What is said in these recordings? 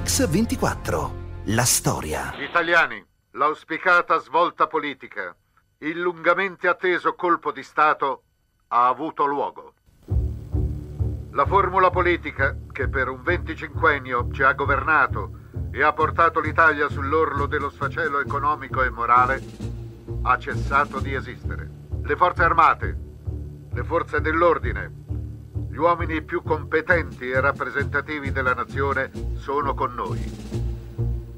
Mix 24. La storia. Italiani, l'auspicata svolta politica, il lungamente atteso colpo di Stato ha avuto luogo. La formula politica che per un venticinquennio ci ha governato e ha portato l'Italia sull'orlo dello sfacelo economico e morale ha cessato di esistere. Le forze armate, le forze dell'ordine, gli uomini più competenti e rappresentativi della nazione sono con noi.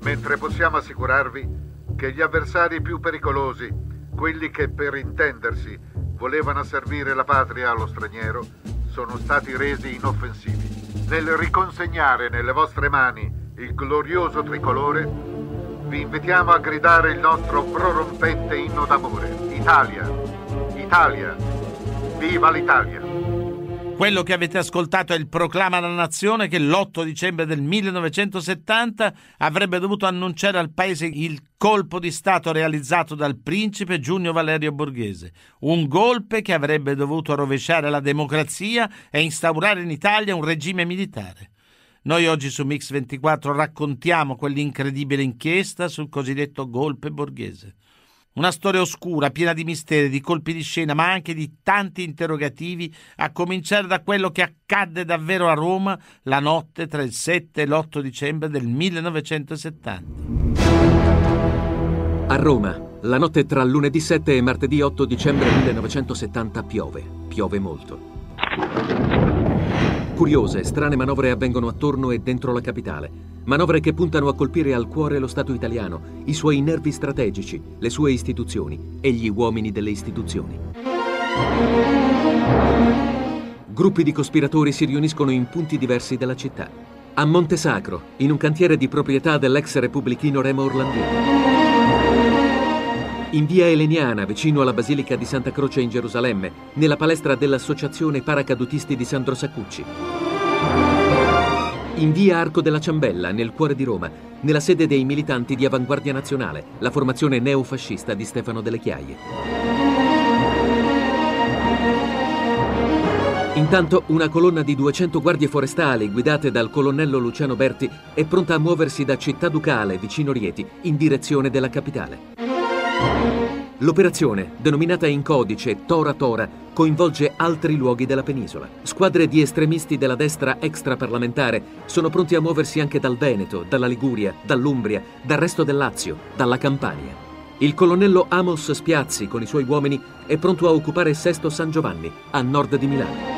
Mentre possiamo assicurarvi che gli avversari più pericolosi, quelli che per intendersi volevano servire la patria allo straniero, sono stati resi inoffensivi. Nel riconsegnare nelle vostre mani il glorioso tricolore, vi invitiamo a gridare il nostro prorompente inno d'amore. Italia, Italia, viva l'Italia! Quello che avete ascoltato è il proclama alla nazione che l'8 dicembre del 1970 avrebbe dovuto annunciare al paese il colpo di Stato realizzato dal principe Giugno Valerio Borghese, un golpe che avrebbe dovuto rovesciare la democrazia e instaurare in Italia un regime militare. Noi oggi su Mix 24 raccontiamo quell'incredibile inchiesta sul cosiddetto golpe borghese. Una storia oscura, piena di misteri, di colpi di scena, ma anche di tanti interrogativi, a cominciare da quello che accadde davvero a Roma la notte tra il 7 e l'8 dicembre del 1970. A Roma, la notte tra lunedì 7 e martedì 8 dicembre 1970 piove. Piove molto. Curiose, strane manovre avvengono attorno e dentro la capitale. Manovre che puntano a colpire al cuore lo Stato italiano, i suoi nervi strategici, le sue istituzioni e gli uomini delle istituzioni. Gruppi di cospiratori si riuniscono in punti diversi della città. A Monte Sacro, in un cantiere di proprietà dell'ex repubblichino Remo Orlandino. In via Eleniana, vicino alla Basilica di Santa Croce in Gerusalemme, nella palestra dell'Associazione Paracadutisti di Sandro Saccucci. In via Arco della Ciambella, nel cuore di Roma, nella sede dei militanti di Avanguardia Nazionale, la formazione neofascista di Stefano Delle Chiaie. Intanto una colonna di 200 guardie forestali guidate dal colonnello Luciano Berti è pronta a muoversi da Città Ducale, vicino Rieti, in direzione della capitale. L'operazione, denominata in codice Tora Tora, coinvolge altri luoghi della penisola. Squadre di estremisti della destra extraparlamentare sono pronti a muoversi anche dal Veneto, dalla Liguria, dall'Umbria, dal resto del Lazio, dalla Campania. Il colonnello Amos Spiazzi, con i suoi uomini, è pronto a occupare Sesto San Giovanni, a nord di Milano.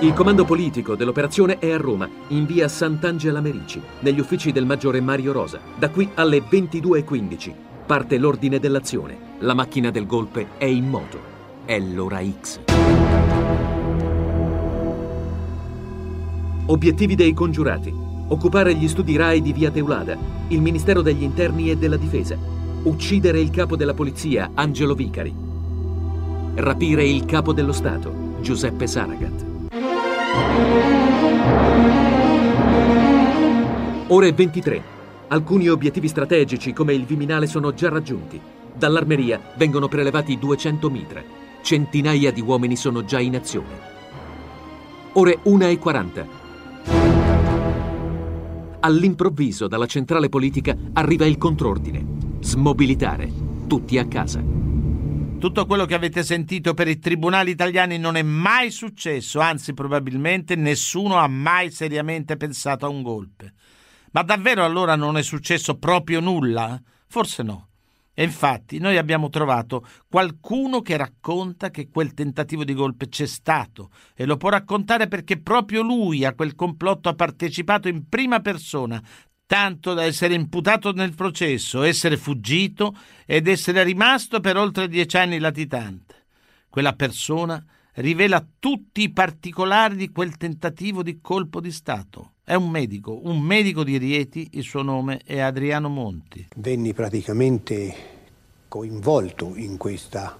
Il comando politico dell'operazione è a Roma, in via Sant'Angela Merici, negli uffici del maggiore Mario Rosa. Da qui alle 22.15 Parte l'ordine dell'azione. La macchina del golpe è in moto. È l'ora X. Obiettivi dei congiurati. Occupare gli studi RAI di via Teulada, il Ministero degli Interni e della Difesa. Uccidere il capo della polizia, Angelo Vicari. Rapire il capo dello Stato, Giuseppe Saragat. Ore 23. Alcuni obiettivi strategici come il Viminale sono già raggiunti. Dall'armeria vengono prelevati 200 mitra. Centinaia di uomini sono già in azione. Ore 1.40. All'improvviso dalla centrale politica arriva il contrordine. Smobilitare. Tutti a casa. Tutto quello che avete sentito per i tribunali italiani non è mai successo, anzi probabilmente nessuno ha mai seriamente pensato a un golpe. Ma davvero allora non è successo proprio nulla? Forse no. E infatti noi abbiamo trovato qualcuno che racconta che quel tentativo di golpe c'è stato e lo può raccontare perché proprio lui a quel complotto ha partecipato in prima persona, tanto da essere imputato nel processo, essere fuggito ed essere rimasto per oltre dieci anni latitante. Quella persona rivela tutti i particolari di quel tentativo di colpo di Stato. È un medico, un medico di Rieti, il suo nome è Adriano Monti. Venni praticamente coinvolto in questa,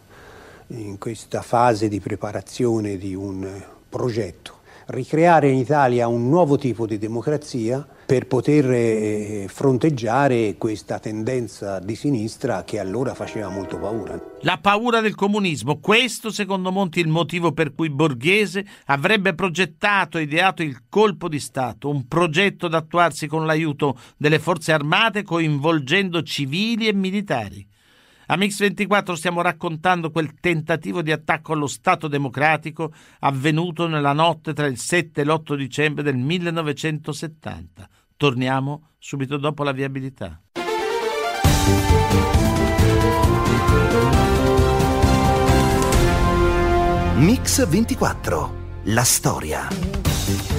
in questa fase di preparazione di un progetto. Ricreare in Italia un nuovo tipo di democrazia per poter eh, fronteggiare questa tendenza di sinistra che allora faceva molto paura. La paura del comunismo, questo secondo Monti è il motivo per cui Borghese avrebbe progettato e ideato il colpo di Stato, un progetto da attuarsi con l'aiuto delle forze armate coinvolgendo civili e militari. A Mix24 stiamo raccontando quel tentativo di attacco allo Stato democratico avvenuto nella notte tra il 7 e l'8 dicembre del 1970. Torniamo subito dopo la viabilità. Mix 24. La storia.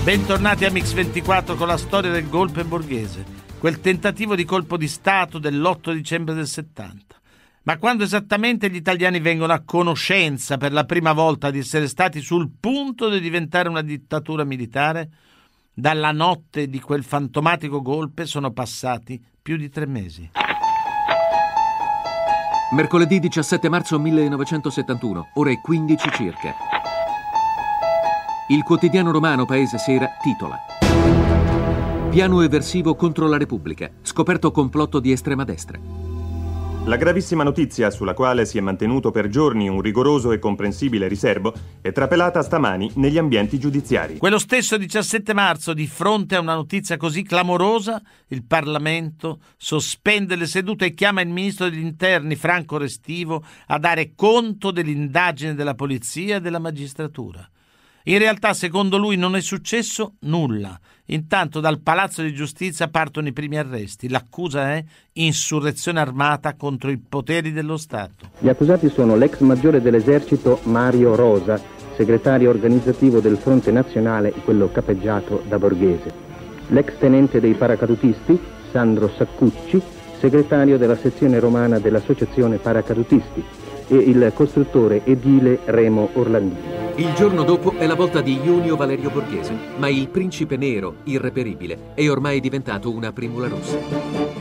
Bentornati a Mix 24 con la storia del golpe borghese, quel tentativo di colpo di Stato dell'8 dicembre del 70. Ma quando esattamente gli italiani vengono a conoscenza per la prima volta di essere stati sul punto di diventare una dittatura militare? Dalla notte di quel fantomatico golpe sono passati più di tre mesi. Mercoledì 17 marzo 1971, ore 15 circa. Il quotidiano romano Paese Sera titola Piano eversivo contro la Repubblica, scoperto complotto di estrema destra. La gravissima notizia, sulla quale si è mantenuto per giorni un rigoroso e comprensibile riservo, è trapelata stamani negli ambienti giudiziari. Quello stesso 17 marzo, di fronte a una notizia così clamorosa, il Parlamento sospende le sedute e chiama il ministro degli interni, Franco Restivo, a dare conto dell'indagine della polizia e della magistratura. In realtà, secondo lui, non è successo nulla. Intanto dal Palazzo di Giustizia partono i primi arresti. L'accusa è insurrezione armata contro i poteri dello Stato. Gli accusati sono l'ex maggiore dell'esercito Mario Rosa, segretario organizzativo del Fronte Nazionale, quello capeggiato da Borghese. L'ex tenente dei paracadutisti, Sandro Saccucci, segretario della sezione romana dell'Associazione Paracadutisti e il costruttore edile Remo Orlandini. Il giorno dopo è la volta di Junio Valerio Borghese, ma il principe nero, irreperibile, è ormai diventato una primula rossa.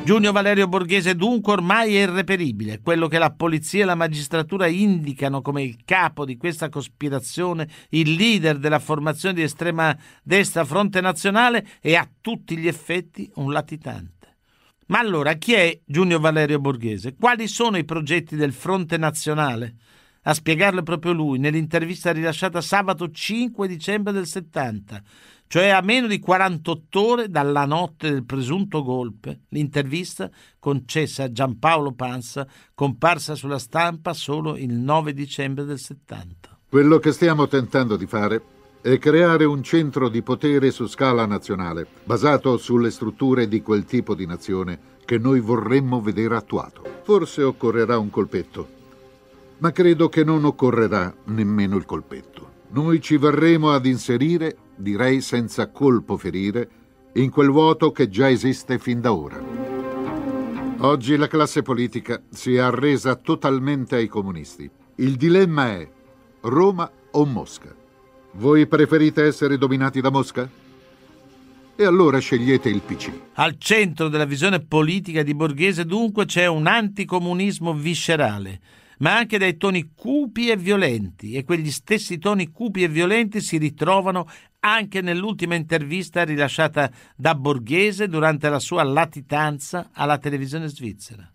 Giunio Valerio Borghese dunque ormai è irreperibile, quello che la polizia e la magistratura indicano come il capo di questa cospirazione, il leader della formazione di estrema destra Fronte Nazionale è a tutti gli effetti un latitante. Ma allora chi è Giunio Valerio Borghese? Quali sono i progetti del Fronte Nazionale? A spiegarlo proprio lui nell'intervista rilasciata sabato 5 dicembre del 70, cioè a meno di 48 ore dalla notte del presunto golpe. L'intervista concessa a Giampaolo Pansa, comparsa sulla stampa solo il 9 dicembre del 70. Quello che stiamo tentando di fare è creare un centro di potere su scala nazionale, basato sulle strutture di quel tipo di nazione che noi vorremmo vedere attuato. Forse occorrerà un colpetto, ma credo che non occorrerà nemmeno il colpetto. Noi ci verremo ad inserire, direi senza colpo ferire, in quel vuoto che già esiste fin da ora. Oggi la classe politica si è arresa totalmente ai comunisti. Il dilemma è Roma o Mosca. Voi preferite essere dominati da Mosca? E allora scegliete il PC. Al centro della visione politica di Borghese dunque c'è un anticomunismo viscerale, ma anche dai toni cupi e violenti, e quegli stessi toni cupi e violenti si ritrovano anche nell'ultima intervista rilasciata da Borghese durante la sua latitanza alla televisione svizzera.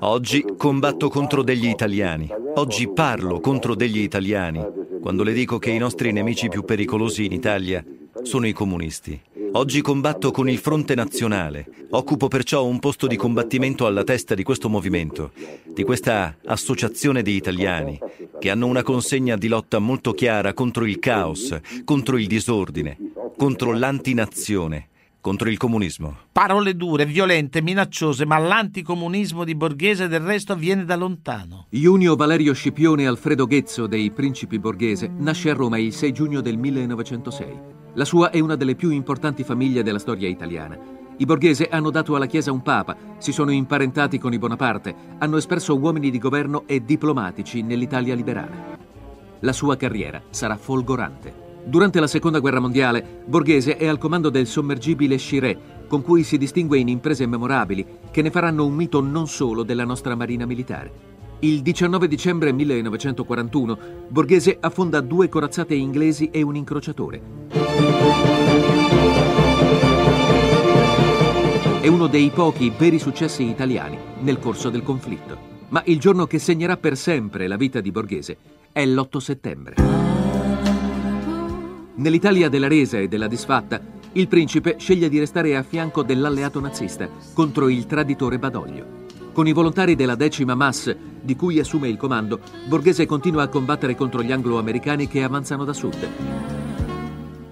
Oggi combatto contro degli italiani. Oggi parlo contro degli italiani. Quando le dico che i nostri nemici più pericolosi in Italia sono i comunisti. Oggi combatto con il Fronte Nazionale. Occupo perciò un posto di combattimento alla testa di questo movimento, di questa associazione di italiani, che hanno una consegna di lotta molto chiara contro il caos, contro il disordine, contro l'antinazione contro il comunismo. Parole dure, violente, minacciose, ma l'anticomunismo di Borghese del resto viene da lontano. Junio Valerio Scipione Alfredo Ghezzo dei Principi Borghese nasce a Roma il 6 giugno del 1906. La sua è una delle più importanti famiglie della storia italiana. I Borghese hanno dato alla Chiesa un papa, si sono imparentati con i Bonaparte, hanno espresso uomini di governo e diplomatici nell'Italia liberale. La sua carriera sarà folgorante. Durante la Seconda Guerra Mondiale, Borghese è al comando del sommergibile Chiré, con cui si distingue in imprese memorabili che ne faranno un mito non solo della nostra marina militare. Il 19 dicembre 1941 Borghese affonda due corazzate inglesi e un incrociatore. È uno dei pochi veri successi italiani nel corso del conflitto. Ma il giorno che segnerà per sempre la vita di Borghese è l'8 settembre. Nell'Italia della resa e della disfatta, il principe sceglie di restare a fianco dell'alleato nazista contro il traditore Badoglio. Con i volontari della decima MAS, di cui assume il comando, Borghese continua a combattere contro gli anglo-americani che avanzano da sud.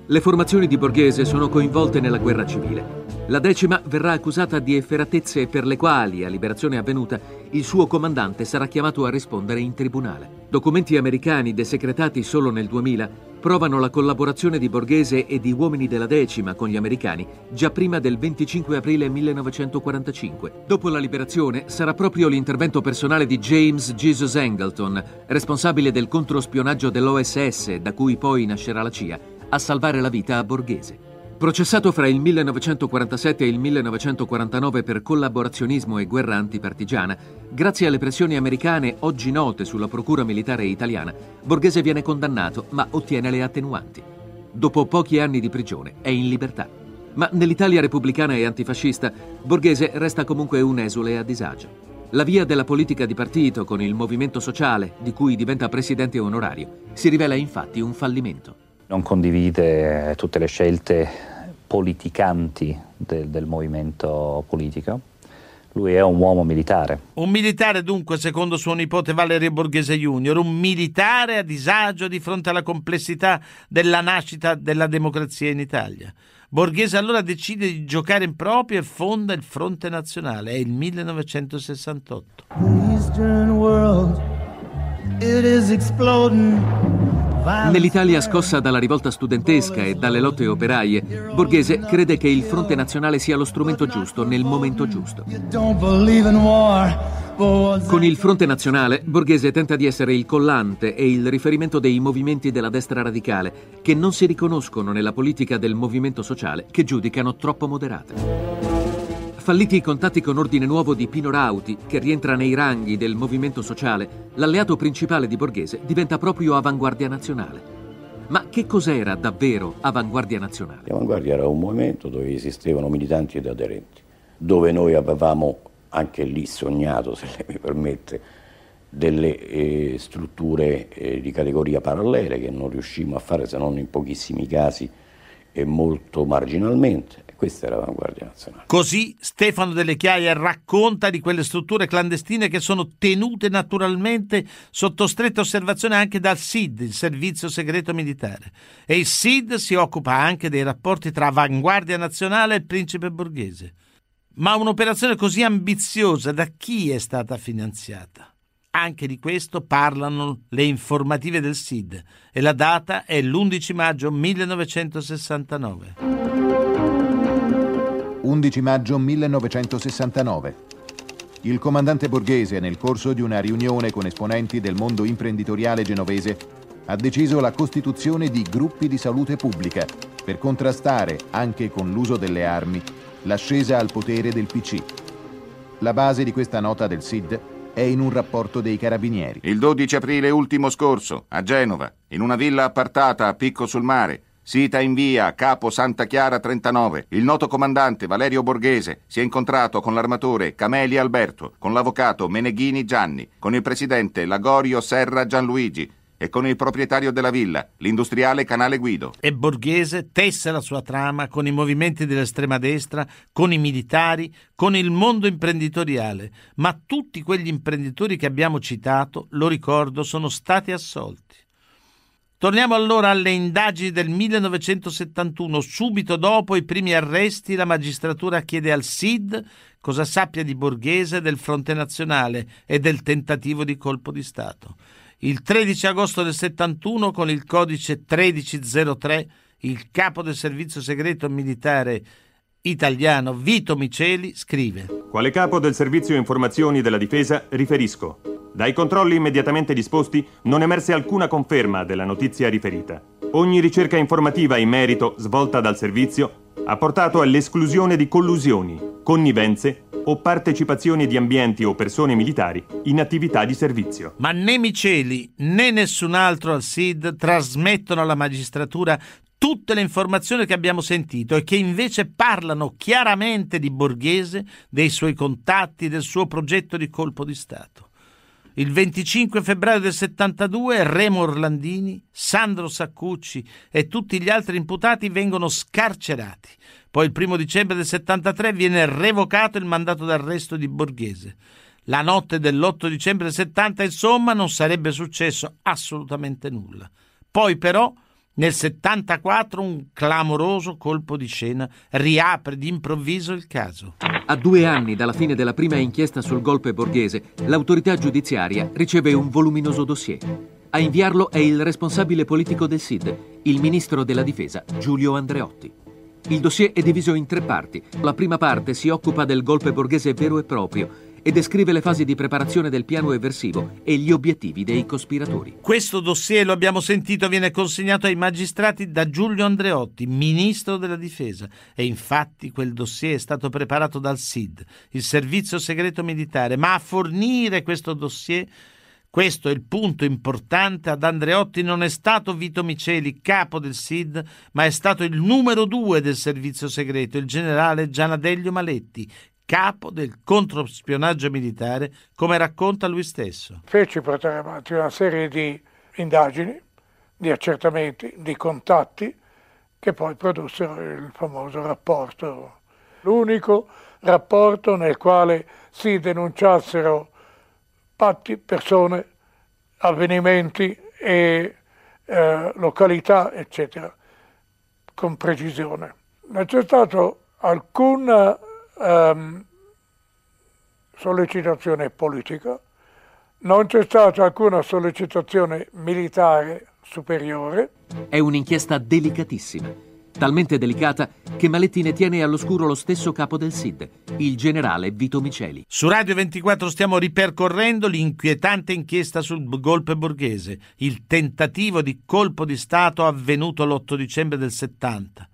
Le formazioni di Borghese sono coinvolte nella guerra civile. La decima verrà accusata di efferatezze per le quali, a liberazione avvenuta, il suo comandante sarà chiamato a rispondere in tribunale. Documenti americani desecretati solo nel 2000 provano la collaborazione di Borghese e di uomini della decima con gli americani già prima del 25 aprile 1945. Dopo la liberazione sarà proprio l'intervento personale di James Jesus Angleton, responsabile del controspionaggio dell'OSS, da cui poi nascerà la CIA, a salvare la vita a Borghese. Processato fra il 1947 e il 1949 per collaborazionismo e guerra antipartigiana, grazie alle pressioni americane oggi note sulla procura militare italiana, Borghese viene condannato ma ottiene le attenuanti. Dopo pochi anni di prigione è in libertà. Ma nell'Italia repubblicana e antifascista, Borghese resta comunque un esule a disagio. La via della politica di partito con il movimento sociale, di cui diventa presidente onorario, si rivela infatti un fallimento. Non condivide tutte le scelte politicanti del, del movimento politico. Lui è un uomo militare. Un militare dunque, secondo suo nipote Valerio Borghese Junior, un militare a disagio di fronte alla complessità della nascita della democrazia in Italia. Borghese allora decide di giocare in proprio e fonda il Fronte Nazionale. È il 1968. Eastern world, it is exploding. Nell'Italia scossa dalla rivolta studentesca e dalle lotte operaie, Borghese crede che il Fronte Nazionale sia lo strumento giusto nel momento giusto. Con il Fronte Nazionale, Borghese tenta di essere il collante e il riferimento dei movimenti della destra radicale, che non si riconoscono nella politica del movimento sociale, che giudicano troppo moderata. Falliti i contatti con Ordine Nuovo di Pino Rauti, che rientra nei ranghi del movimento sociale, l'alleato principale di Borghese diventa proprio Avanguardia Nazionale. Ma che cos'era davvero Avanguardia Nazionale? Avanguardia era un movimento dove esistevano militanti ed aderenti, dove noi avevamo anche lì sognato, se lei mi permette, delle eh, strutture eh, di categoria parallele che non riuscimmo a fare se non in pochissimi casi e molto marginalmente. Questa era l'avanguardia nazionale. Così Stefano Delle Chiaie racconta di quelle strutture clandestine che sono tenute naturalmente sotto stretta osservazione anche dal SID, il Servizio Segreto Militare. E il SID si occupa anche dei rapporti tra Avanguardia Nazionale e principe borghese. Ma un'operazione così ambiziosa da chi è stata finanziata? Anche di questo parlano le informative del SID e la data è l'11 maggio 1969. 11 maggio 1969. Il comandante Borghese, nel corso di una riunione con esponenti del mondo imprenditoriale genovese, ha deciso la costituzione di gruppi di salute pubblica per contrastare, anche con l'uso delle armi, l'ascesa al potere del PC. La base di questa nota del SID è in un rapporto dei carabinieri. Il 12 aprile ultimo scorso, a Genova, in una villa appartata a Picco sul Mare, Sita in via, capo Santa Chiara 39. Il noto comandante Valerio Borghese si è incontrato con l'armatore Cameli Alberto, con l'avvocato Meneghini Gianni, con il presidente Lagorio Serra Gianluigi, e con il proprietario della villa, l'industriale Canale Guido. E Borghese tesse la sua trama con i movimenti dell'estrema destra, con i militari, con il mondo imprenditoriale, ma tutti quegli imprenditori che abbiamo citato, lo ricordo, sono stati assolti. Torniamo allora alle indagini del 1971. Subito dopo i primi arresti, la magistratura chiede al SID cosa sappia di Borghese, del Fronte Nazionale e del tentativo di colpo di Stato. Il 13 agosto del 71, con il codice 1303, il capo del servizio segreto militare italiano Vito Miceli scrive: Quale capo del servizio informazioni della difesa riferisco dai controlli immediatamente disposti non emerse alcuna conferma della notizia riferita. Ogni ricerca informativa in merito svolta dal servizio ha portato all'esclusione di collusioni, connivenze o partecipazioni di ambienti o persone militari in attività di servizio. Ma né Miceli né nessun altro al SID trasmettono alla magistratura tutte le informazioni che abbiamo sentito e che invece parlano chiaramente di Borghese, dei suoi contatti, del suo progetto di colpo di Stato. Il 25 febbraio del 72 Remo Orlandini, Sandro Saccucci e tutti gli altri imputati vengono scarcerati. Poi il 1 dicembre del 73 viene revocato il mandato d'arresto di Borghese. La notte dell'8 dicembre del 70, insomma, non sarebbe successo assolutamente nulla. Poi però nel 74 un clamoroso colpo di scena riapre d'improvviso il caso. A due anni dalla fine della prima inchiesta sul golpe borghese, l'autorità giudiziaria riceve un voluminoso dossier. A inviarlo è il responsabile politico del SID, il ministro della difesa Giulio Andreotti. Il dossier è diviso in tre parti. La prima parte si occupa del golpe borghese vero e proprio e descrive le fasi di preparazione del piano eversivo e gli obiettivi dei cospiratori. Questo dossier, lo abbiamo sentito, viene consegnato ai magistrati da Giulio Andreotti, ministro della difesa, e infatti quel dossier è stato preparato dal SID, il servizio segreto militare, ma a fornire questo dossier questo è il punto importante. Ad Andreotti non è stato Vito Miceli, capo del SID, ma è stato il numero due del servizio segreto, il generale Gianadeglio Maletti, capo del controspionaggio militare, come racconta lui stesso. Feci avanti una serie di indagini, di accertamenti, di contatti che poi produssero il famoso rapporto, l'unico rapporto nel quale si denunciassero fatti, persone, avvenimenti e eh, località, eccetera, con precisione. Non c'è stato alcun ehm, sollecitazione politica, non c'è stata alcuna sollecitazione militare superiore. È un'inchiesta delicatissima, talmente delicata che Maletti ne tiene all'oscuro lo stesso capo del SID, il generale Vito Miceli. Su Radio 24 stiamo ripercorrendo l'inquietante inchiesta sul golpe borghese, il tentativo di colpo di Stato avvenuto l'8 dicembre del 70.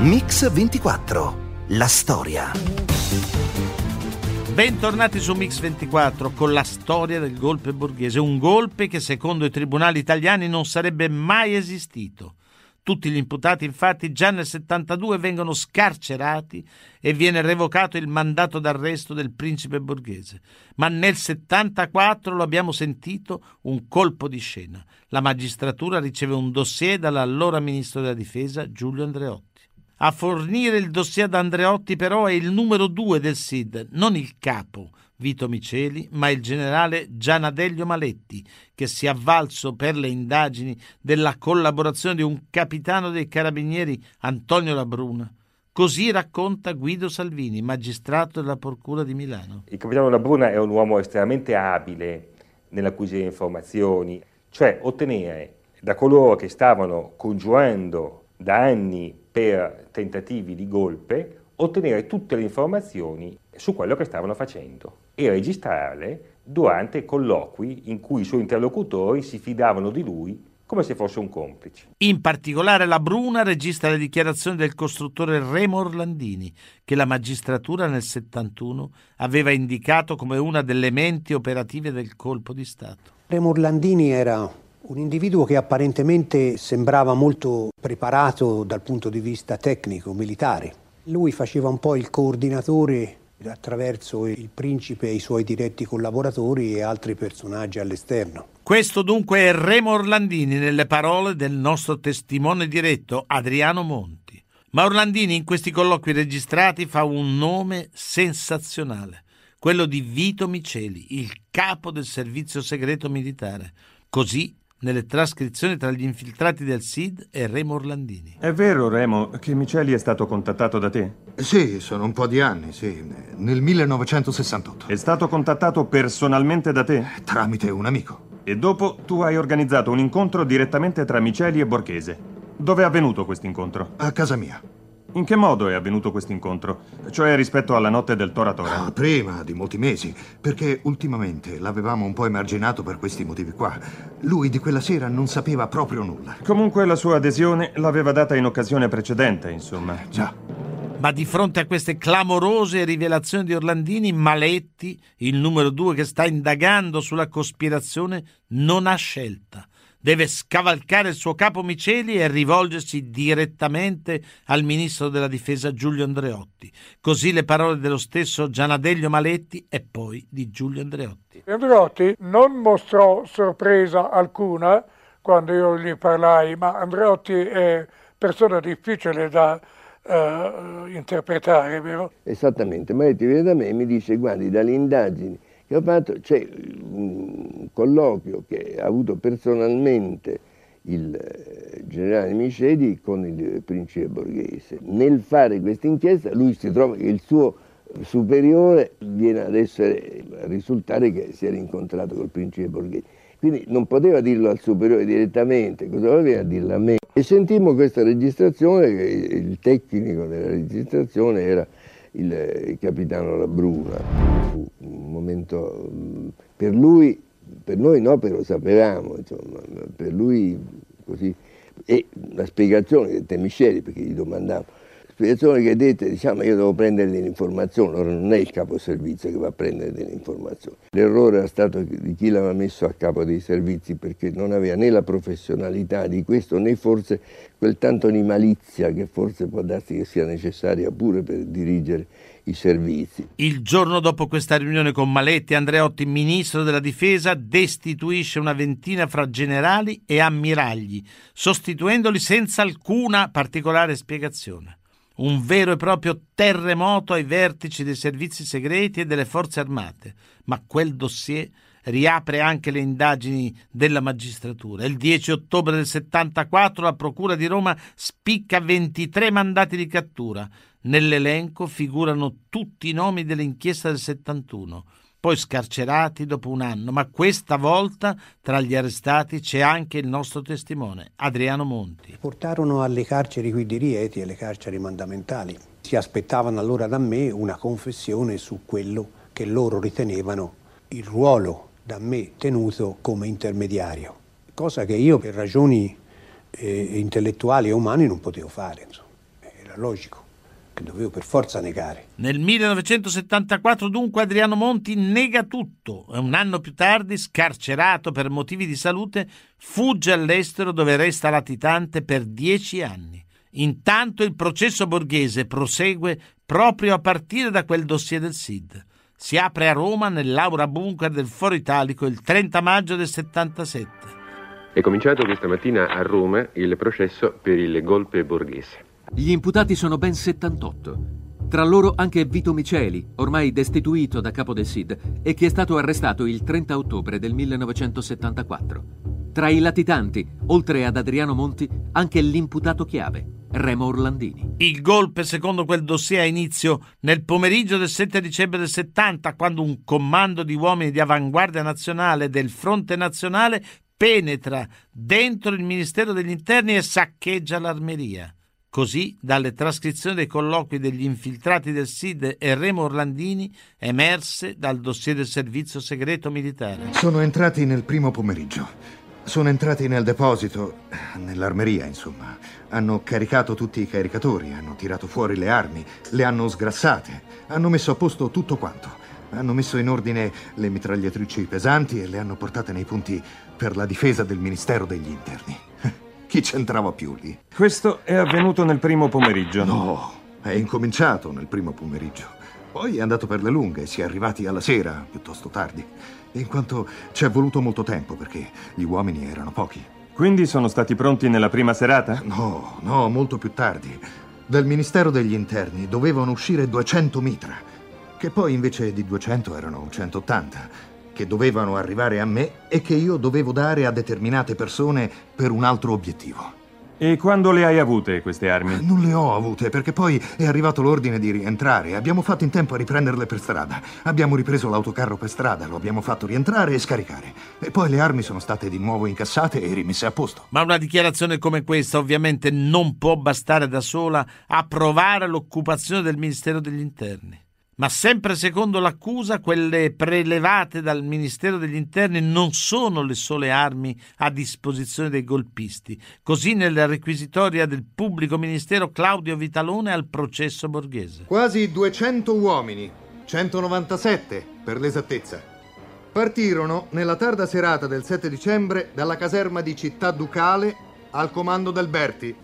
Mix 24. La storia. Bentornati su Mix 24 con la storia del golpe borghese, un golpe che secondo i tribunali italiani non sarebbe mai esistito. Tutti gli imputati infatti già nel 72 vengono scarcerati e viene revocato il mandato d'arresto del principe borghese. Ma nel 74, lo abbiamo sentito, un colpo di scena. La magistratura riceve un dossier dall'allora ministro della difesa Giulio Andreotti. A fornire il dossier ad Andreotti però è il numero due del SID, non il capo, Vito Miceli, ma il generale Gianadeglio Maletti, che si è avvalso per le indagini della collaborazione di un capitano dei carabinieri Antonio Labruna. Così racconta Guido Salvini, magistrato della Procura di Milano. Il capitano Labruna è un uomo estremamente abile nell'acquisire informazioni, cioè ottenere da coloro che stavano congiurando da anni per tentativi di golpe, ottenere tutte le informazioni su quello che stavano facendo e registrarle durante colloqui in cui i suoi interlocutori si fidavano di lui come se fosse un complice. In particolare la Bruna registra le dichiarazioni del costruttore Remo Orlandini, che la magistratura nel 71 aveva indicato come una delle menti operative del colpo di Stato. Remo Orlandini era un individuo che apparentemente sembrava molto preparato dal punto di vista tecnico, militare. Lui faceva un po' il coordinatore attraverso il principe e i suoi diretti collaboratori e altri personaggi all'esterno. Questo dunque è Remo Orlandini nelle parole del nostro testimone diretto Adriano Monti. Ma Orlandini in questi colloqui registrati fa un nome sensazionale, quello di Vito Miceli, il capo del servizio segreto militare. Così nelle trascrizioni tra gli infiltrati del SID e Remo Orlandini. È vero, Remo, che Miceli è stato contattato da te? Sì, sono un po' di anni, sì. Nel 1968. È stato contattato personalmente da te? Tramite un amico. E dopo tu hai organizzato un incontro direttamente tra Miceli e Borghese. Dove è avvenuto questo incontro? A casa mia. In che modo è avvenuto questo incontro? Cioè rispetto alla notte del Tora Tora? Ah, prima, di molti mesi, perché ultimamente l'avevamo un po' emarginato per questi motivi qua. Lui di quella sera non sapeva proprio nulla. Comunque la sua adesione l'aveva data in occasione precedente, insomma. Già. Ma di fronte a queste clamorose rivelazioni di Orlandini, Maletti, il numero due che sta indagando sulla cospirazione, non ha scelta. Deve scavalcare il suo capo Miceli e rivolgersi direttamente al ministro della difesa Giulio Andreotti. Così le parole dello stesso Gianadeglio Maletti e poi di Giulio Andreotti. Andreotti non mostrò sorpresa alcuna quando io gli parlai, ma Andreotti è persona difficile da uh, interpretare, vero? Esattamente, Maletti viene da me e mi dice guardi dalle indagini che ho fatto c'è un colloquio che ha avuto personalmente il eh, generale Micedi con il principe borghese. Nel fare questa inchiesta lui si trova che il suo superiore viene ad essere, a risultare che si era incontrato col principe borghese. Quindi non poteva dirlo al superiore direttamente, cosa voleva dirlo a me? E sentimmo questa registrazione, il tecnico della registrazione era il capitano Labruna. Un momento per lui, per noi no, però sapevamo, insomma, per lui così. E la spiegazione che te Misceli, perché gli domandavo, spiegazione che dette, diciamo, io devo prendere delle informazioni, ora non è il capo servizio che va a prendere delle informazioni. L'errore era stato di chi l'aveva messo a capo dei servizi perché non aveva né la professionalità di questo né forse quel tanto di malizia che forse può darsi che sia necessaria pure per dirigere i servizi. Il giorno dopo questa riunione con Maletti, Andreotti, ministro della difesa, destituisce una ventina fra generali e ammiragli, sostituendoli senza alcuna particolare spiegazione un vero e proprio terremoto ai vertici dei servizi segreti e delle forze armate, ma quel dossier riapre anche le indagini della magistratura. Il 10 ottobre del 74 la Procura di Roma spicca 23 mandati di cattura. Nell'elenco figurano tutti i nomi dell'inchiesta del 71 poi scarcerati dopo un anno, ma questa volta tra gli arrestati c'è anche il nostro testimone, Adriano Monti. Portarono alle carceri qui di Rieti, alle carceri mandamentali. Si aspettavano allora da me una confessione su quello che loro ritenevano il ruolo da me tenuto come intermediario, cosa che io per ragioni eh, intellettuali e umane non potevo fare, insomma. era logico che dovevo per forza negare. Nel 1974 dunque Adriano Monti nega tutto e un anno più tardi, scarcerato per motivi di salute, fugge all'estero dove resta latitante per dieci anni. Intanto il processo borghese prosegue proprio a partire da quel dossier del SID. Si apre a Roma nell'Aura Bunker del Foro Italico il 30 maggio del 77. È cominciato questa mattina a Roma il processo per il golpe borghese. Gli imputati sono ben 78. Tra loro anche Vito Miceli, ormai destituito da capo del SID e che è stato arrestato il 30 ottobre del 1974. Tra i latitanti, oltre ad Adriano Monti, anche l'imputato chiave, Remo Orlandini. Il golpe, secondo quel dossier, ha inizio nel pomeriggio del 7 dicembre del 70, quando un comando di uomini di avanguardia nazionale del Fronte Nazionale penetra dentro il Ministero degli Interni e saccheggia l'armeria. Così, dalle trascrizioni dei colloqui degli infiltrati del SID e Remo Orlandini, emerse dal dossier del servizio segreto militare. Sono entrati nel primo pomeriggio. Sono entrati nel deposito, nell'armeria, insomma. Hanno caricato tutti i caricatori, hanno tirato fuori le armi, le hanno sgrassate, hanno messo a posto tutto quanto. Hanno messo in ordine le mitragliatrici pesanti e le hanno portate nei punti per la difesa del Ministero degli Interni. Chi c'entrava più lì? Questo è avvenuto nel primo pomeriggio. No, è incominciato nel primo pomeriggio. Poi è andato per le lunghe, si è arrivati alla sera, piuttosto tardi. In quanto ci è voluto molto tempo perché gli uomini erano pochi. Quindi sono stati pronti nella prima serata? No, no, molto più tardi. Dal Ministero degli Interni dovevano uscire 200 mitra, che poi invece di 200 erano 180 che dovevano arrivare a me e che io dovevo dare a determinate persone per un altro obiettivo. E quando le hai avute queste armi? Non le ho avute perché poi è arrivato l'ordine di rientrare. Abbiamo fatto in tempo a riprenderle per strada. Abbiamo ripreso l'autocarro per strada, lo abbiamo fatto rientrare e scaricare. E poi le armi sono state di nuovo incassate e rimesse a posto. Ma una dichiarazione come questa ovviamente non può bastare da sola a provare l'occupazione del Ministero degli Interni. Ma sempre secondo l'accusa, quelle prelevate dal Ministero degli Interni non sono le sole armi a disposizione dei golpisti. Così nella requisitoria del pubblico ministero Claudio Vitalone al processo borghese. Quasi 200 uomini, 197 per l'esattezza, partirono nella tarda serata del 7 dicembre dalla caserma di Città Ducale al comando del Berti,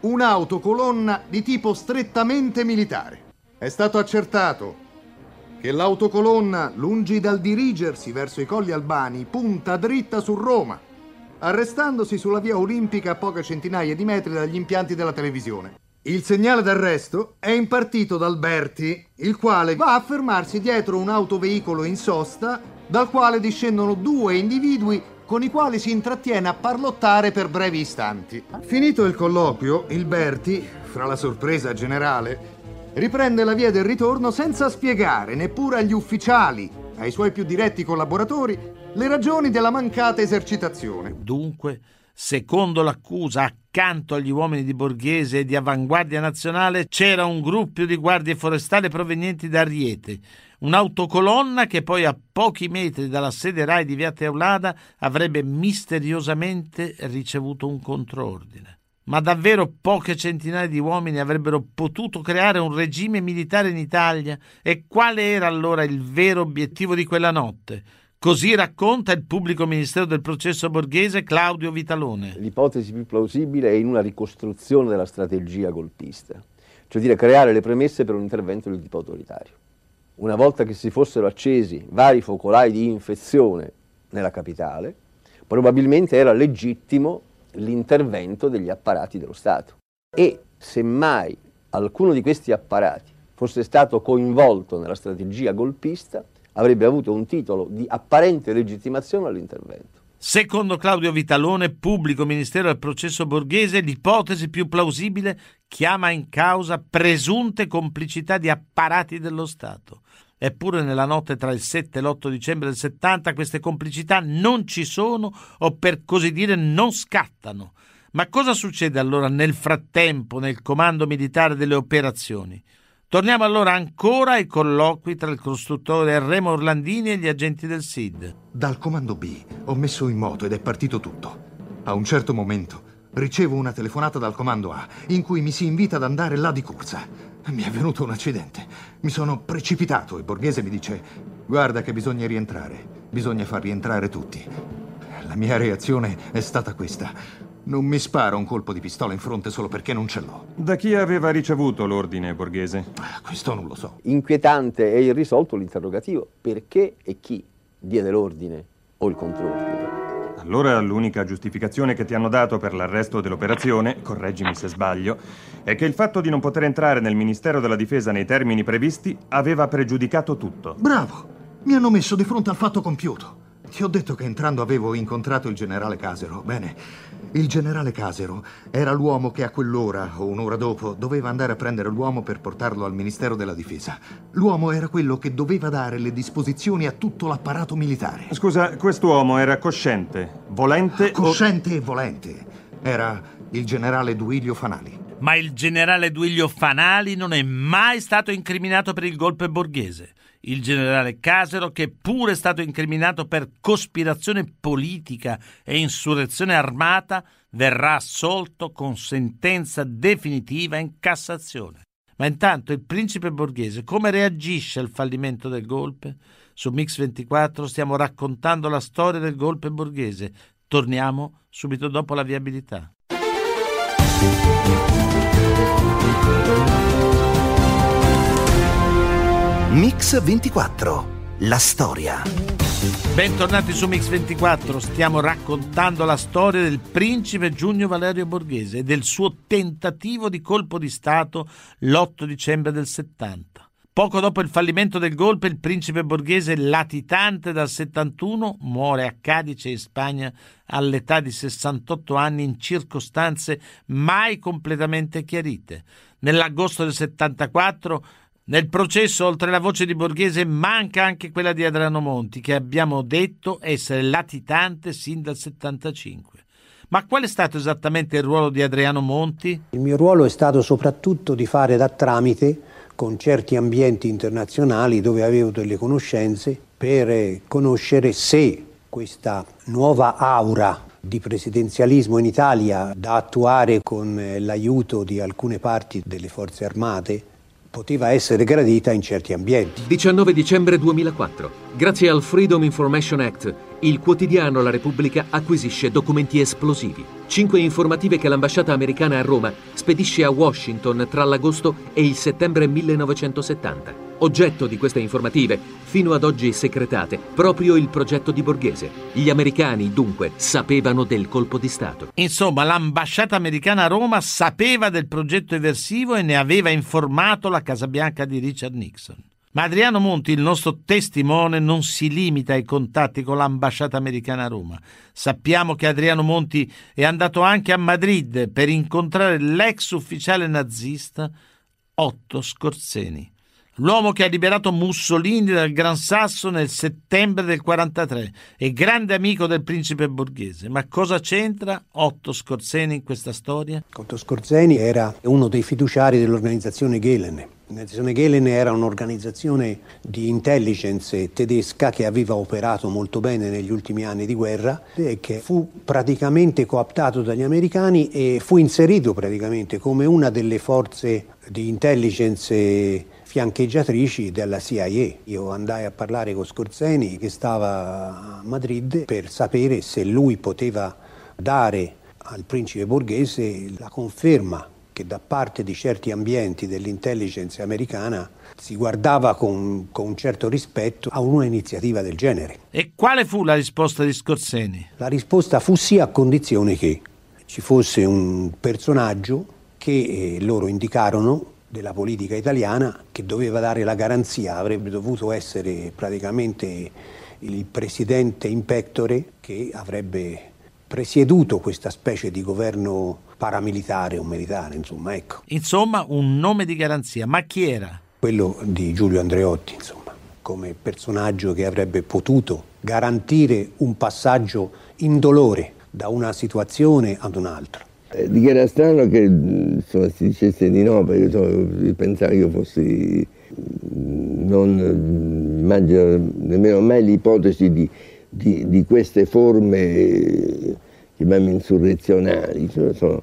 un'autocolonna di tipo strettamente militare. È stato accertato che l'autocolonna, lungi dal dirigersi verso i colli albani, punta dritta su Roma, arrestandosi sulla via olimpica a poche centinaia di metri dagli impianti della televisione. Il segnale d'arresto è impartito dal Berti, il quale va a fermarsi dietro un autoveicolo in sosta, dal quale discendono due individui con i quali si intrattiene a parlottare per brevi istanti. Finito il colloquio, il Berti, fra la sorpresa generale, riprende la via del ritorno senza spiegare neppure agli ufficiali, ai suoi più diretti collaboratori, le ragioni della mancata esercitazione. Dunque, secondo l'accusa, accanto agli uomini di Borghese e di Avanguardia Nazionale c'era un gruppo di guardie forestali provenienti da Riete, un'autocolonna che poi a pochi metri dalla sede RAI di Via Teulada avrebbe misteriosamente ricevuto un controordine ma davvero poche centinaia di uomini avrebbero potuto creare un regime militare in Italia? E quale era allora il vero obiettivo di quella notte? Così racconta il pubblico ministero del processo borghese Claudio Vitalone. L'ipotesi più plausibile è in una ricostruzione della strategia golpista, cioè dire creare le premesse per un intervento di tipo autoritario. Una volta che si fossero accesi vari focolai di infezione nella capitale, probabilmente era legittimo l'intervento degli apparati dello Stato. E semmai alcuno di questi apparati fosse stato coinvolto nella strategia golpista, avrebbe avuto un titolo di apparente legittimazione all'intervento. Secondo Claudio Vitalone, pubblico ministero del processo borghese, l'ipotesi più plausibile chiama in causa presunte complicità di apparati dello Stato. Eppure nella notte tra il 7 e l'8 dicembre del 70 queste complicità non ci sono o per così dire non scattano. Ma cosa succede allora nel frattempo nel comando militare delle operazioni? Torniamo allora ancora ai colloqui tra il costruttore Remo Orlandini e gli agenti del SID. Dal comando B ho messo in moto ed è partito tutto. A un certo momento ricevo una telefonata dal comando A in cui mi si invita ad andare là di corsa. Mi è venuto un accidente. Mi sono precipitato e Borghese mi dice: Guarda che bisogna rientrare. Bisogna far rientrare tutti. La mia reazione è stata questa. Non mi sparo un colpo di pistola in fronte solo perché non ce l'ho. Da chi aveva ricevuto l'ordine, Borghese? Ah, questo non lo so. Inquietante e irrisolto l'interrogativo. Perché e chi diede l'ordine o il contrordine? Allora l'unica giustificazione che ti hanno dato per l'arresto dell'operazione, correggimi se sbaglio, è che il fatto di non poter entrare nel Ministero della Difesa nei termini previsti aveva pregiudicato tutto. Bravo! Mi hanno messo di fronte al fatto compiuto. Ti ho detto che entrando avevo incontrato il generale Casero. Bene, il generale Casero era l'uomo che a quell'ora o un'ora dopo doveva andare a prendere l'uomo per portarlo al Ministero della Difesa. L'uomo era quello che doveva dare le disposizioni a tutto l'apparato militare. Scusa, quest'uomo era cosciente, volente Cosciente o... e volente. Era il generale Duilio Fanali. Ma il generale Duilio Fanali non è mai stato incriminato per il golpe borghese il generale Casero, che pure è stato incriminato per cospirazione politica e insurrezione armata, verrà assolto con sentenza definitiva in Cassazione. Ma intanto il principe borghese come reagisce al fallimento del golpe? Su Mix 24 stiamo raccontando la storia del golpe borghese. Torniamo subito dopo la viabilità. Mix 24, la storia. Bentornati su Mix 24, stiamo raccontando la storia del principe Giugno Valerio Borghese e del suo tentativo di colpo di Stato l'8 dicembre del 70. Poco dopo il fallimento del golpe, il principe borghese latitante dal 71 muore a Cadice in Spagna all'età di 68 anni in circostanze mai completamente chiarite. Nell'agosto del 74 nel processo, oltre alla voce di Borghese, manca anche quella di Adriano Monti, che abbiamo detto essere latitante sin dal 75. Ma qual è stato esattamente il ruolo di Adriano Monti? Il mio ruolo è stato soprattutto di fare da tramite con certi ambienti internazionali dove avevo delle conoscenze per conoscere se questa nuova aura di presidenzialismo in Italia da attuare con l'aiuto di alcune parti delle forze armate poteva essere gradita in certi ambienti. 19 dicembre 2004. Grazie al Freedom Information Act, il quotidiano La Repubblica acquisisce documenti esplosivi. Cinque informative che l'ambasciata americana a Roma spedisce a Washington tra l'agosto e il settembre 1970. Oggetto di queste informative, fino ad oggi segretate, proprio il progetto di Borghese. Gli americani, dunque, sapevano del colpo di Stato. Insomma, l'ambasciata americana a Roma sapeva del progetto eversivo e ne aveva informato la Casa Bianca di Richard Nixon. Ma Adriano Monti, il nostro testimone, non si limita ai contatti con l'ambasciata americana a Roma. Sappiamo che Adriano Monti è andato anche a Madrid per incontrare l'ex ufficiale nazista Otto Scorzeni, l'uomo che ha liberato Mussolini dal Gran Sasso nel settembre del 43 e grande amico del principe borghese. Ma cosa c'entra Otto Scorzeni in questa storia? Otto Scorzeni era uno dei fiduciari dell'organizzazione Gehlen L'organizzazione Gehlen era un'organizzazione di intelligence tedesca che aveva operato molto bene negli ultimi anni di guerra e che fu praticamente cooptato dagli americani e fu inserito praticamente come una delle forze di intelligence fiancheggiatrici della CIA. Io andai a parlare con Scorzeni che stava a Madrid per sapere se lui poteva dare al principe borghese la conferma che da parte di certi ambienti dell'intelligence americana si guardava con, con un certo rispetto a un'iniziativa del genere. E quale fu la risposta di Scorzeni? La risposta fu sì a condizione che ci fosse un personaggio che eh, loro indicarono della politica italiana che doveva dare la garanzia, avrebbe dovuto essere praticamente il presidente in pectore che avrebbe presieduto questa specie di governo paramilitare o militare, insomma, ecco. Insomma, un nome di garanzia, ma chi era? Quello di Giulio Andreotti, insomma, come personaggio che avrebbe potuto garantire un passaggio indolore da una situazione ad un'altra. Eh, di che era strano che insomma, si dicesse di no, perché insomma, pensavo io fossi non immagino nemmeno mai l'ipotesi di, di, di queste forme chiamiamo insurrezionali, cioè sono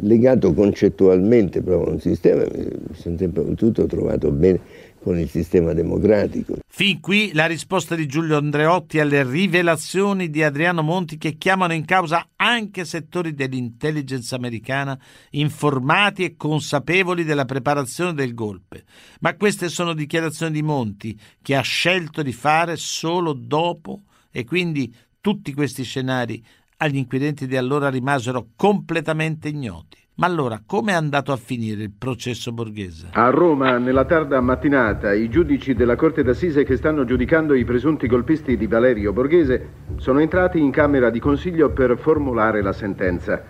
legato concettualmente proprio a un sistema, mi sono sempre tutto trovato bene con il sistema democratico. Fin qui la risposta di Giulio Andreotti alle rivelazioni di Adriano Monti che chiamano in causa anche settori dell'intelligence americana informati e consapevoli della preparazione del golpe. Ma queste sono dichiarazioni di Monti che ha scelto di fare solo dopo e quindi tutti questi scenari agli inquirenti di allora rimasero completamente ignoti. Ma allora come è andato a finire il processo borghese? A Roma, nella tarda mattinata, i giudici della Corte d'Assise che stanno giudicando i presunti golpisti di Valerio Borghese sono entrati in Camera di Consiglio per formulare la sentenza.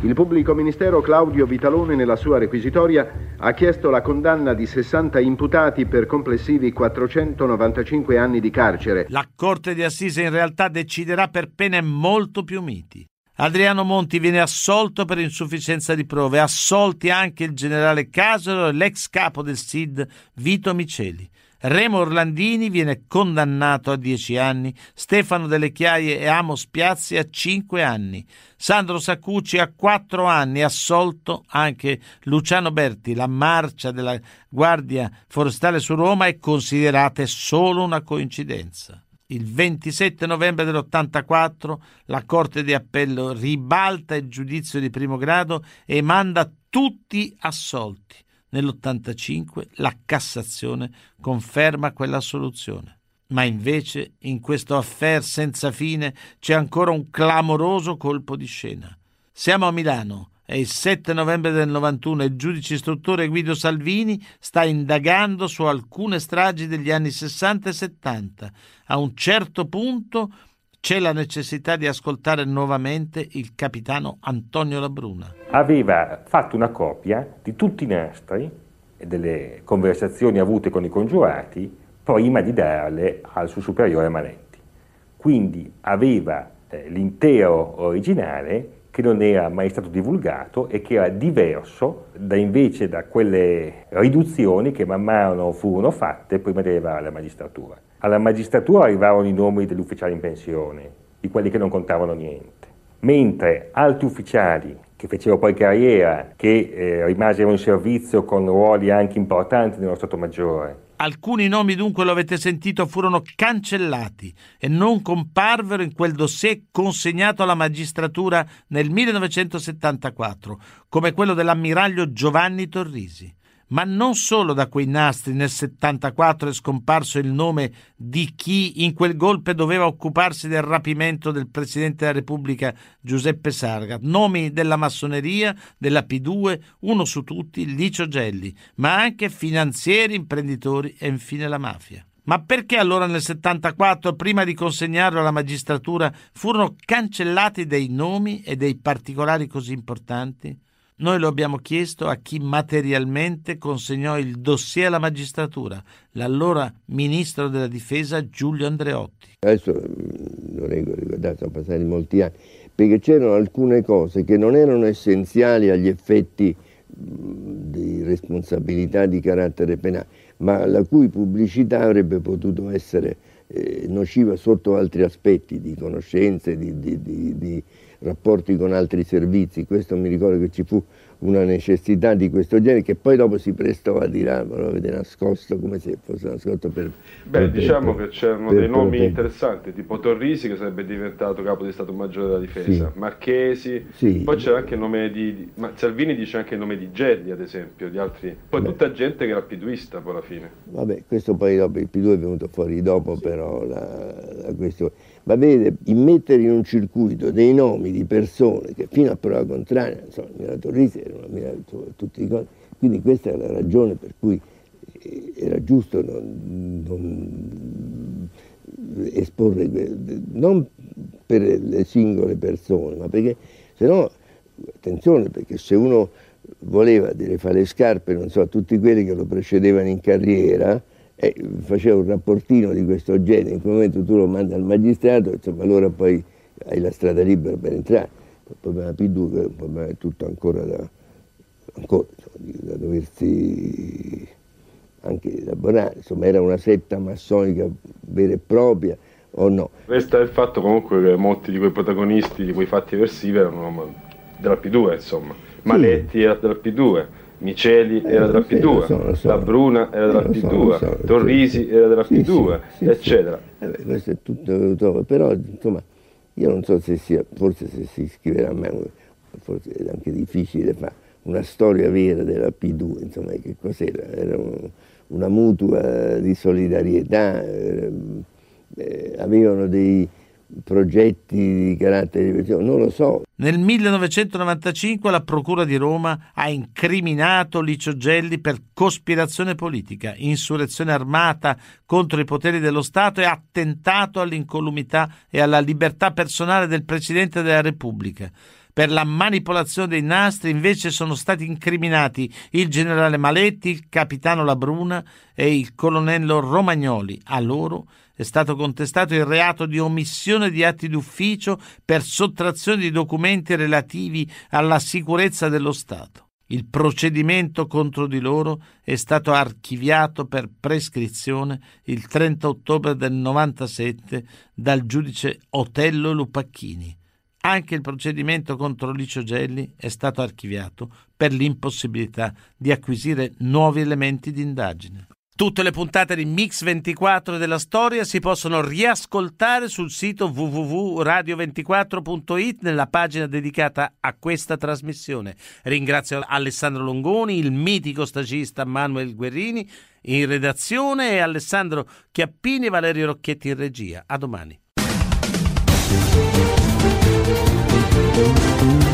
Il pubblico ministero Claudio Vitalone nella sua requisitoria ha chiesto la condanna di 60 imputati per complessivi 495 anni di carcere. La Corte di Assise in realtà deciderà per pene molto più miti. Adriano Monti viene assolto per insufficienza di prove, assolti anche il generale Casero e l'ex capo del SID Vito Miceli. Remo Orlandini viene condannato a 10 anni, Stefano Delle Chiaie e Amos Piazzi a 5 anni, Sandro Saccucci a 4 anni, assolto anche Luciano Berti. La marcia della Guardia Forestale su Roma è considerata solo una coincidenza. Il 27 novembre dell'84 la Corte di Appello ribalta il giudizio di primo grado e manda tutti assolti. Nell'85 la Cassazione conferma quella soluzione. Ma invece in questo affair senza fine c'è ancora un clamoroso colpo di scena. Siamo a Milano il 7 novembre del 91 il giudice istruttore Guido Salvini sta indagando su alcune stragi degli anni 60 e 70. A un certo punto c'è la necessità di ascoltare nuovamente il capitano Antonio Labruna. Aveva fatto una copia di tutti i nastri e delle conversazioni avute con i congiurati prima di darle al suo superiore Manetti. Quindi aveva eh, l'intero originale che non era mai stato divulgato e che era diverso da invece da quelle riduzioni che man mano furono fatte prima di arrivare alla magistratura. Alla magistratura arrivarono i nomi degli ufficiali in pensione, di quelli che non contavano niente, mentre altri ufficiali che fecero poi carriera, che eh, rimasero in servizio con ruoli anche importanti nello Stato Maggiore, Alcuni nomi dunque, lo avete sentito, furono cancellati e non comparvero in quel dossier consegnato alla magistratura nel 1974, come quello dell'ammiraglio Giovanni Torrisi. Ma non solo da quei nastri nel 74 è scomparso il nome di chi in quel golpe doveva occuparsi del rapimento del Presidente della Repubblica Giuseppe Sarga, nomi della massoneria, della P2, uno su tutti, Licio Gelli, ma anche finanzieri, imprenditori e infine la mafia. Ma perché allora nel 74, prima di consegnarlo alla magistratura, furono cancellati dei nomi e dei particolari così importanti? Noi lo abbiamo chiesto a chi materialmente consegnò il dossier alla magistratura, l'allora ministro della difesa Giulio Andreotti. Adesso mm, non reggo ricordare, sono passati molti anni, perché c'erano alcune cose che non erano essenziali agli effetti mm, di responsabilità di carattere penale, ma la cui pubblicità avrebbe potuto essere eh, nociva sotto altri aspetti di conoscenze, di, di, di, di rapporti con altri servizi, questo mi ricordo che ci fu una necessità di questo genere che poi dopo si prestò a dire ah, lo avete nascosto come se fosse nascosto per... Beh per, diciamo per, che c'erano dei nomi interessanti tipo Torrisi che sarebbe diventato capo di Stato Maggiore della Difesa, sì. Marchesi, sì. poi c'era anche il nome di, ma Salvini dice anche il nome di Gelli ad esempio, di altri, poi Beh. tutta gente che era piduista poi alla fine. Vabbè questo poi dopo il P2 è venuto fuori dopo però la, la questione ma vede, immettere in un circuito dei nomi di persone che fino a prova contraria, insomma, Mirato Risi era una Mirato, tutti i quindi questa è la ragione per cui eh, era giusto non, non esporre, non per le singole persone, ma perché se no, attenzione, perché se uno voleva dire, fare le scarpe, non so, a tutti quelli che lo precedevano in carriera, e faceva un rapportino di questo genere, in quel momento tu lo mandi al magistrato, insomma allora poi hai la strada libera per entrare. Il problema P2 è un problema tutto ancora da, ancora, insomma, da doversi anche elaborare, insomma era una setta massonica vera e propria o no. Resta il fatto comunque che molti di quei protagonisti di quei fatti eversivi erano della P2, insomma. Maletti sì. era della P2, Miceli era della P2, so, so, so. la Bruna era della P2, so, Torrisi era della P2, sì, sì, eccetera. Eh beh, questo è tutto, però insomma io non so se sia, forse se si scriverà a me, forse è anche difficile fare una storia vera della P2, insomma che cos'era? Era un, una mutua di solidarietà, eh, eh, avevano dei progetti di carattere diverso, non lo so. Nel 1995 la Procura di Roma ha incriminato Licio Gelli per cospirazione politica, insurrezione armata contro i poteri dello Stato e attentato all'incolumità e alla libertà personale del Presidente della Repubblica. Per la manipolazione dei nastri invece sono stati incriminati il generale Maletti, il capitano Labruna e il colonnello Romagnoli. A loro è stato contestato il reato di omissione di atti d'ufficio per sottrazione di documenti relativi alla sicurezza dello Stato. Il procedimento contro di loro è stato archiviato per prescrizione il 30 ottobre del 97 dal giudice Otello Lupacchini. Anche il procedimento contro Licio Gelli è stato archiviato per l'impossibilità di acquisire nuovi elementi di indagine. Tutte le puntate di Mix 24 della storia si possono riascoltare sul sito www.radio24.it nella pagina dedicata a questa trasmissione. Ringrazio Alessandro Longoni, il mitico stagista Manuel Guerrini in redazione e Alessandro Chiappini e Valerio Rocchetti in regia. A domani. Thank you.